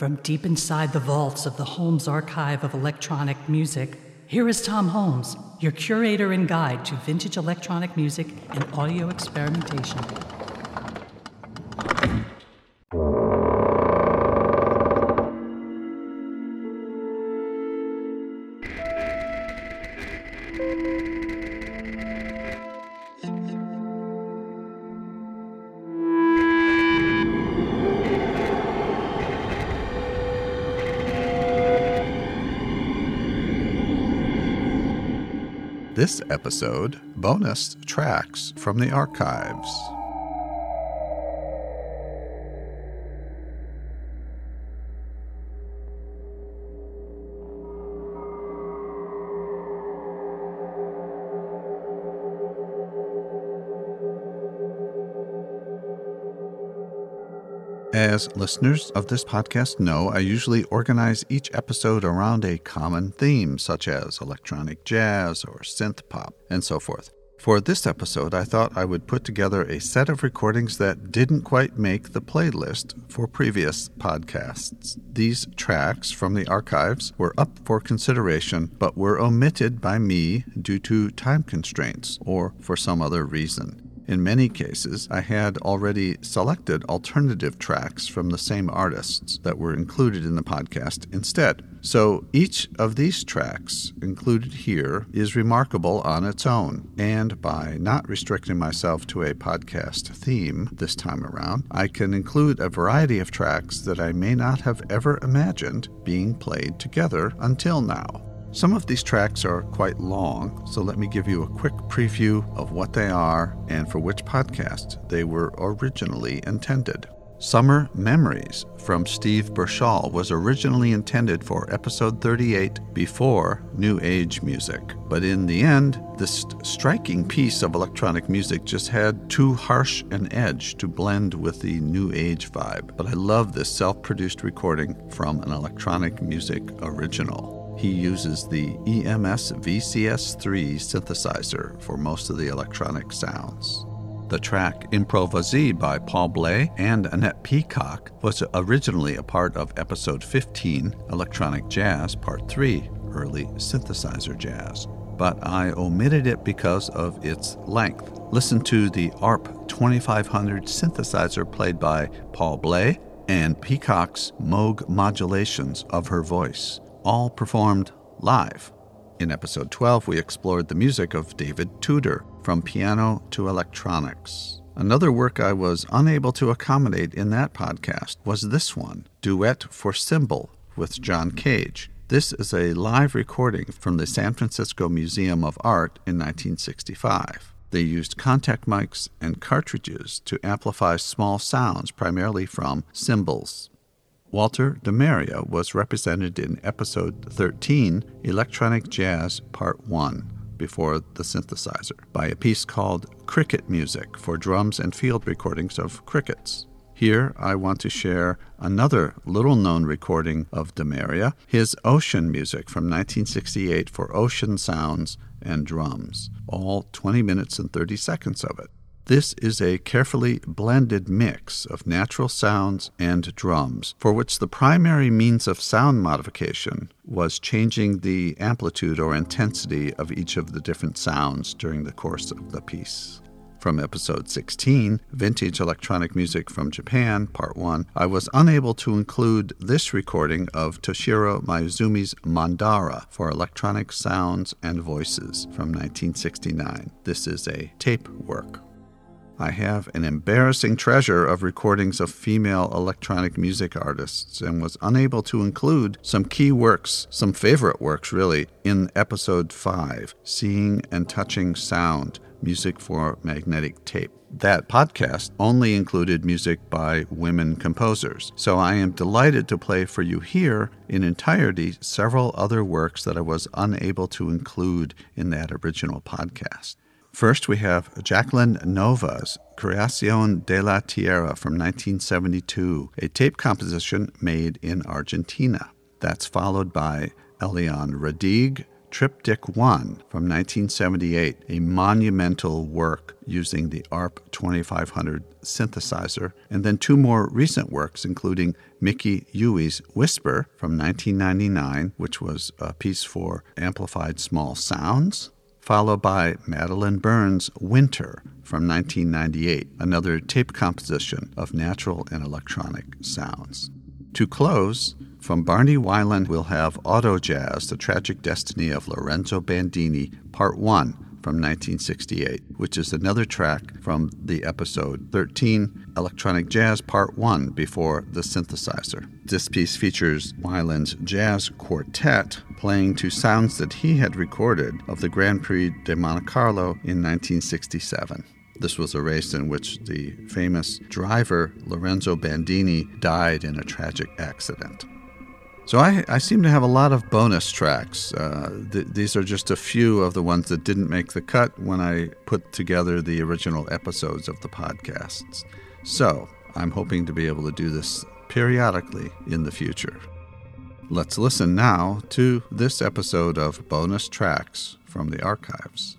From deep inside the vaults of the Holmes Archive of Electronic Music, here is Tom Holmes, your curator and guide to vintage electronic music and audio experimentation. This episode, bonus tracks from the archives. As listeners of this podcast know, I usually organize each episode around a common theme, such as electronic jazz or synth pop, and so forth. For this episode, I thought I would put together a set of recordings that didn't quite make the playlist for previous podcasts. These tracks from the archives were up for consideration, but were omitted by me due to time constraints or for some other reason. In many cases, I had already selected alternative tracks from the same artists that were included in the podcast instead. So each of these tracks included here is remarkable on its own. And by not restricting myself to a podcast theme this time around, I can include a variety of tracks that I may not have ever imagined being played together until now. Some of these tracks are quite long, so let me give you a quick preview of what they are and for which podcast they were originally intended. Summer Memories from Steve Birchall was originally intended for episode 38 before New Age music. But in the end, this striking piece of electronic music just had too harsh an edge to blend with the New Age vibe. But I love this self produced recording from an electronic music original. He uses the EMS VCS3 synthesizer for most of the electronic sounds. The track Improvisie by Paul Bley and Annette Peacock was originally a part of episode 15, Electronic Jazz Part 3, Early Synthesizer Jazz, but I omitted it because of its length. Listen to the ARP 2500 synthesizer played by Paul Bley and Peacock's Moog modulations of her voice all performed live. In episode 12, we explored the music of David Tudor, from piano to electronics. Another work I was unable to accommodate in that podcast was this one, Duet for Cymbal with John Cage. This is a live recording from the San Francisco Museum of Art in 1965. They used contact mics and cartridges to amplify small sounds, primarily from cymbals. Walter DeMaria was represented in episode 13, Electronic Jazz Part 1, before the synthesizer, by a piece called Cricket Music for drums and field recordings of crickets. Here, I want to share another little known recording of DeMaria, his Ocean music from 1968 for ocean sounds and drums, all 20 minutes and 30 seconds of it. This is a carefully blended mix of natural sounds and drums, for which the primary means of sound modification was changing the amplitude or intensity of each of the different sounds during the course of the piece. From episode 16, Vintage Electronic Music from Japan, Part 1, I was unable to include this recording of Toshiro Mayuzumi's Mandara for Electronic Sounds and Voices from 1969. This is a tape work. I have an embarrassing treasure of recordings of female electronic music artists and was unable to include some key works, some favorite works really, in episode 5 Seeing and Touching Sound Music for Magnetic Tape. That podcast only included music by women composers, so I am delighted to play for you here in entirety several other works that I was unable to include in that original podcast. First, we have Jacqueline Nova's Creación de la Tierra from 1972, a tape composition made in Argentina. That's followed by Eliane Radigue, Triptych 1 from 1978, a monumental work using the ARP 2500 synthesizer, and then two more recent works, including Miki Yui's Whisper from 1999, which was a piece for amplified small sounds, followed by Madeline Burns' Winter from 1998, another tape composition of natural and electronic sounds. To close, from Barney Wilen, we'll have Auto Jazz, The Tragic Destiny of Lorenzo Bandini, Part 1 from 1968, which is another track from the episode 13, Electronic Jazz Part 1, before the synthesizer. This piece features Wilen's jazz quartet playing to sounds that he had recorded of the Grand Prix de Monte Carlo in 1967. This was a race in which the famous driver Lorenzo Bandini died in a tragic accident. So I, I seem to have a lot of bonus tracks. Uh, th- these are just a few of the ones that didn't make the cut when I put together the original episodes of the podcasts. So I'm hoping to be able to do this periodically in the future. Let's listen now to this episode of Bonus Tracks from the Archives.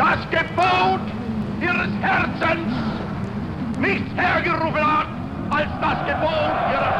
das Gebot ihres Herzens nichts hergerufen hat als das Gebot ihrer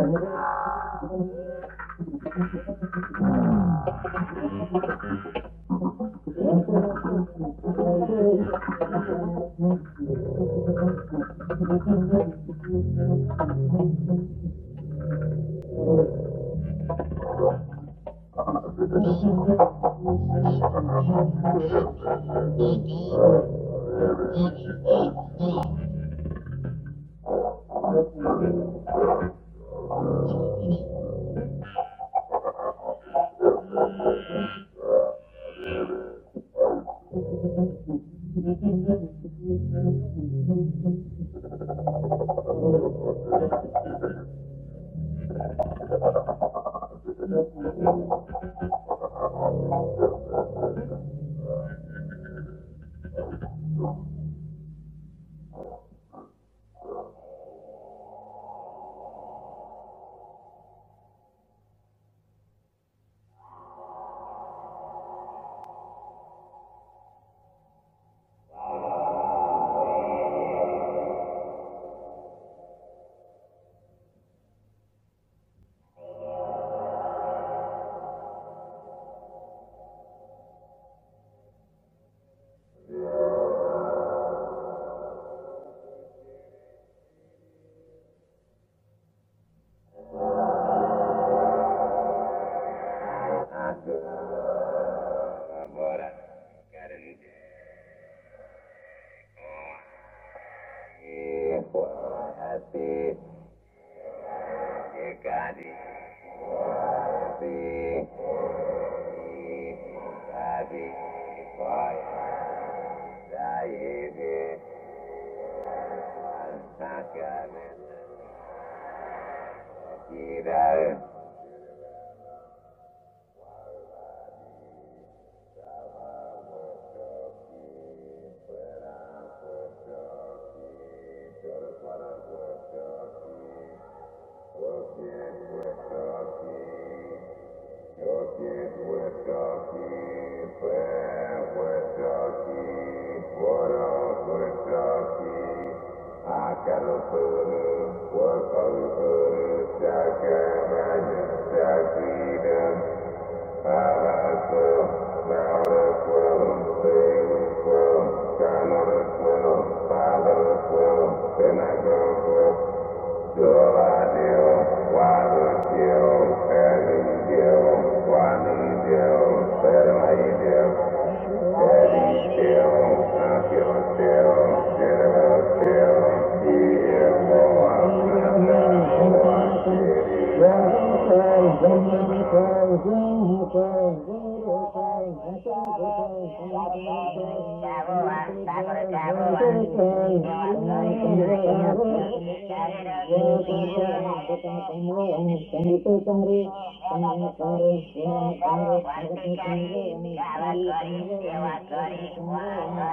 Thank you.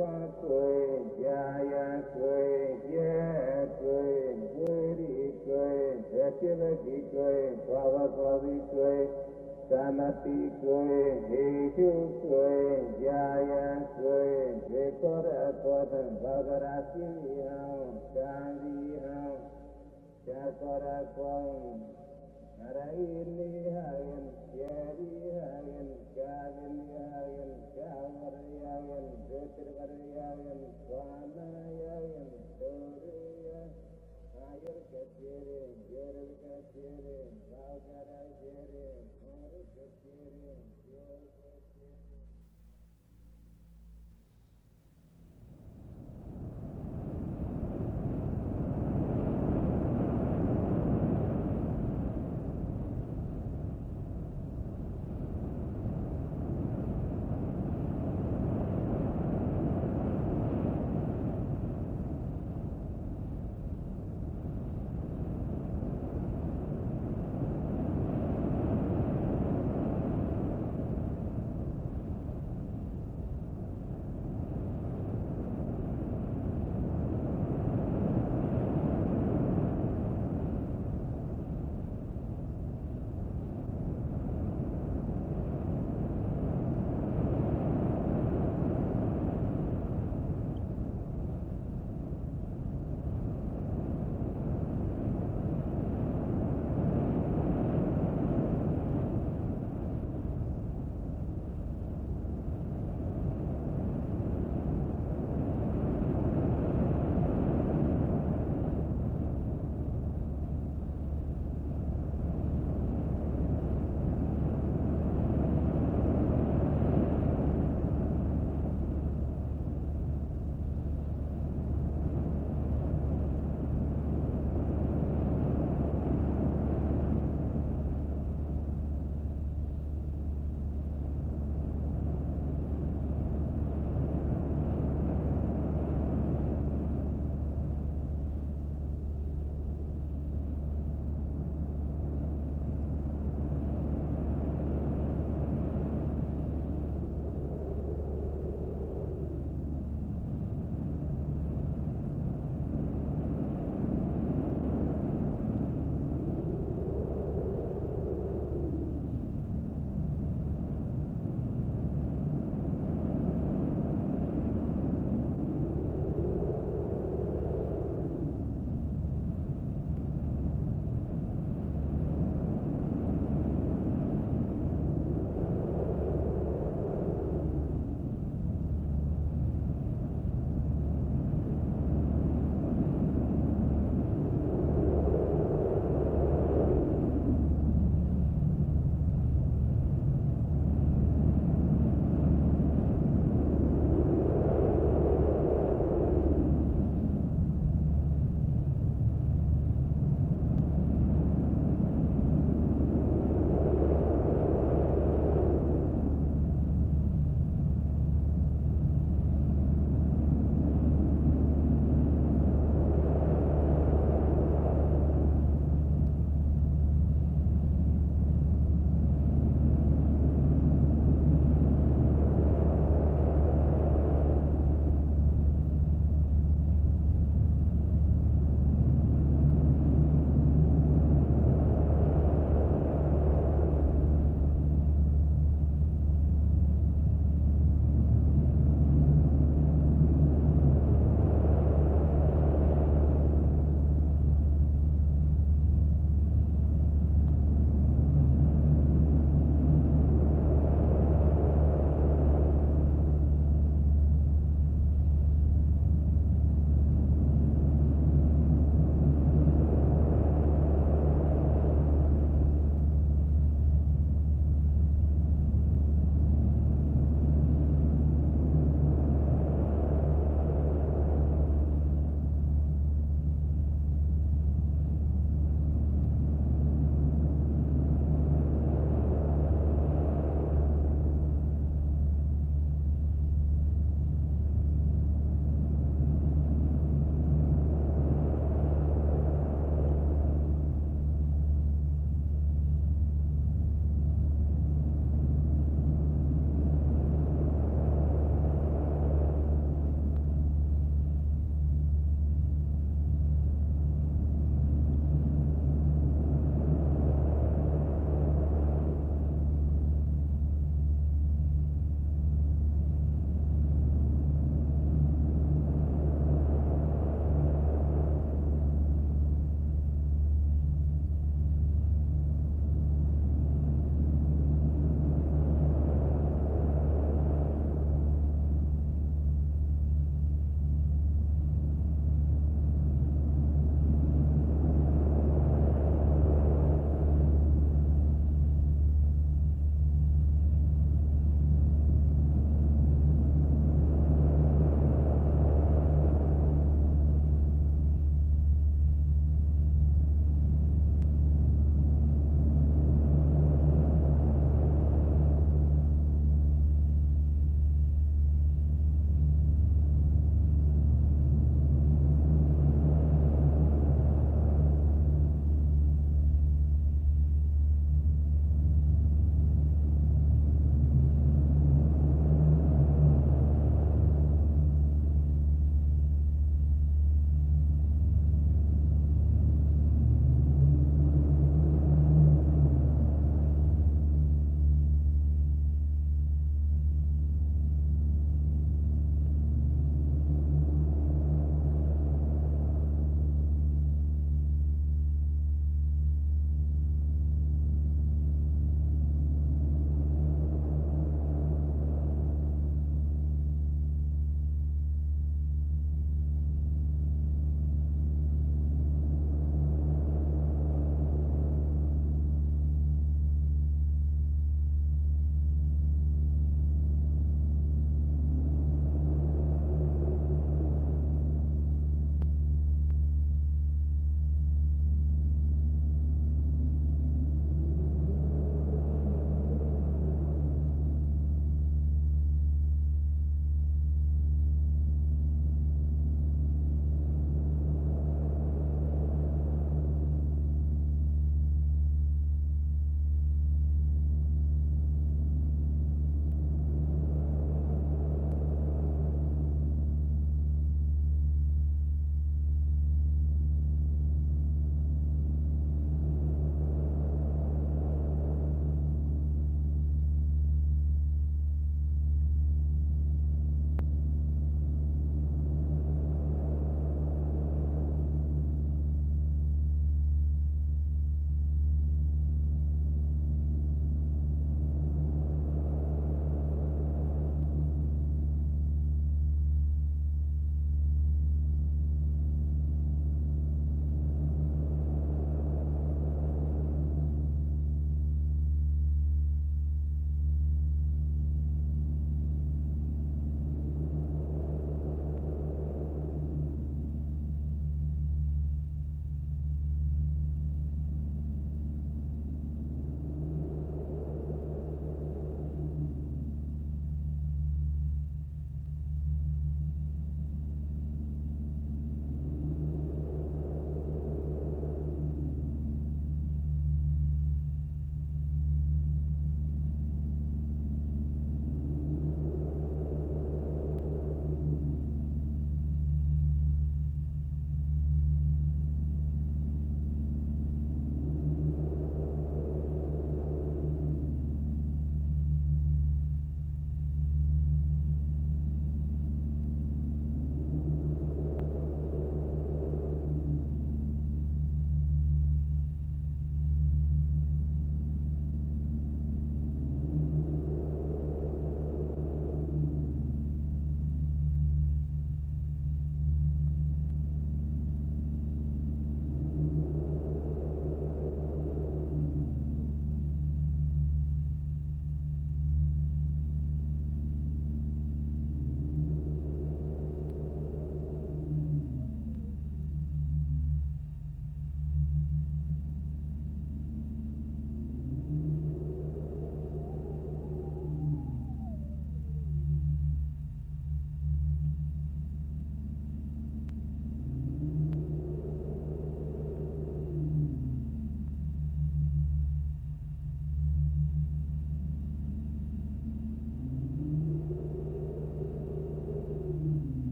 ကို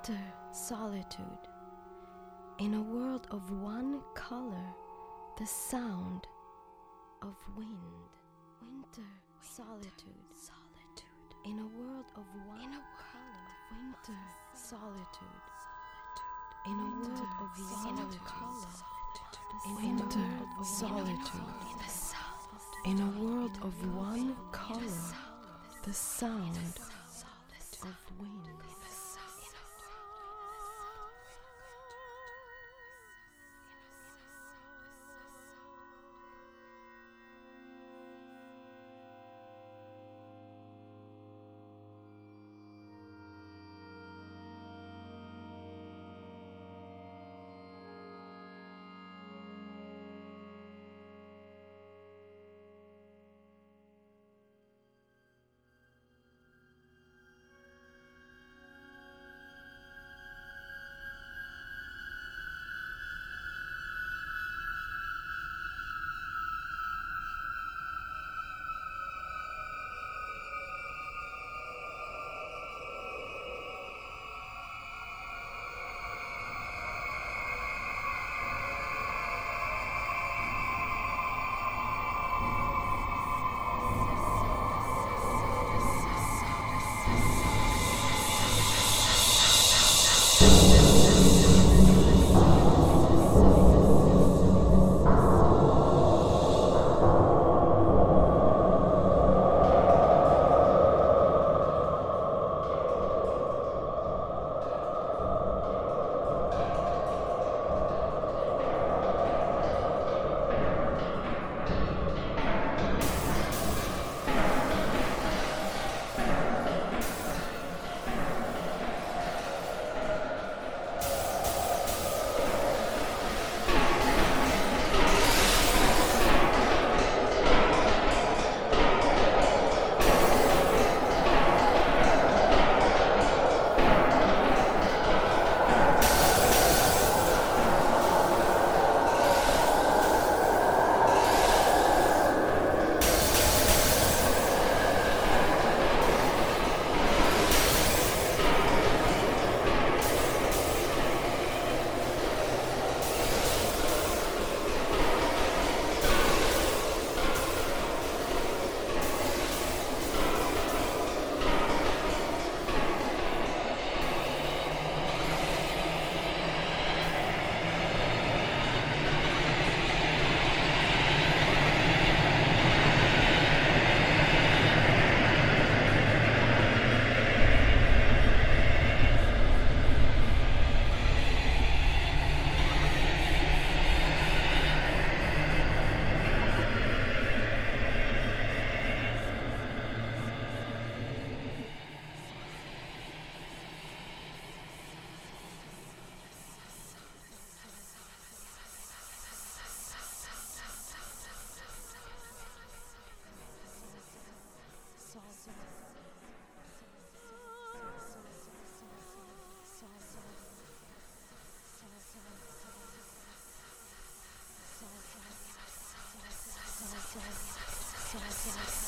winter solitude. In a world of one color, the sound of wind. Winter solitude. Solitude. In a world of one color, winter solitude. In a world of one color, winter solitude. In a world of one color, the sound 先生。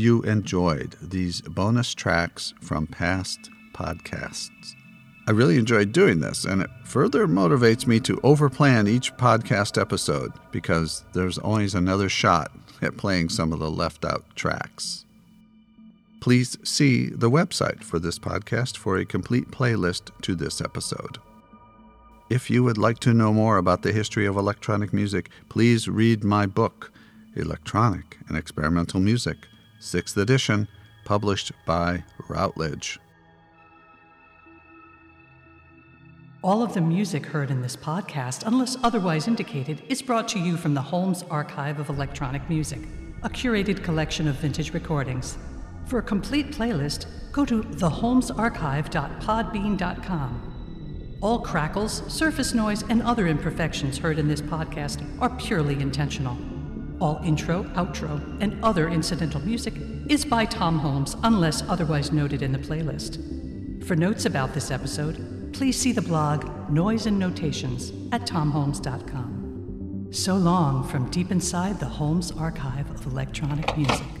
You enjoyed these bonus tracks from past podcasts. I really enjoyed doing this, and it further motivates me to overplan each podcast episode because there's always another shot at playing some of the left out tracks. Please see the website for this podcast for a complete playlist to this episode. If you would like to know more about the history of electronic music, please read my book, Electronic and Experimental Music, 6th edition, published by Routledge. All of the music heard in this podcast, unless otherwise indicated, is brought to you from the Holmes Archive of Electronic Music, a curated collection of vintage recordings. For a complete playlist, go to theholmesarchive.podbean.com. All crackles, surface noise, and other imperfections heard in this podcast are purely intentional. All intro, outro, and other incidental music is by Tom Holmes unless otherwise noted in the playlist. For notes about this episode, please see the blog Noise and Notations at tomholmes.com. So long from deep inside the Holmes archive of electronic music.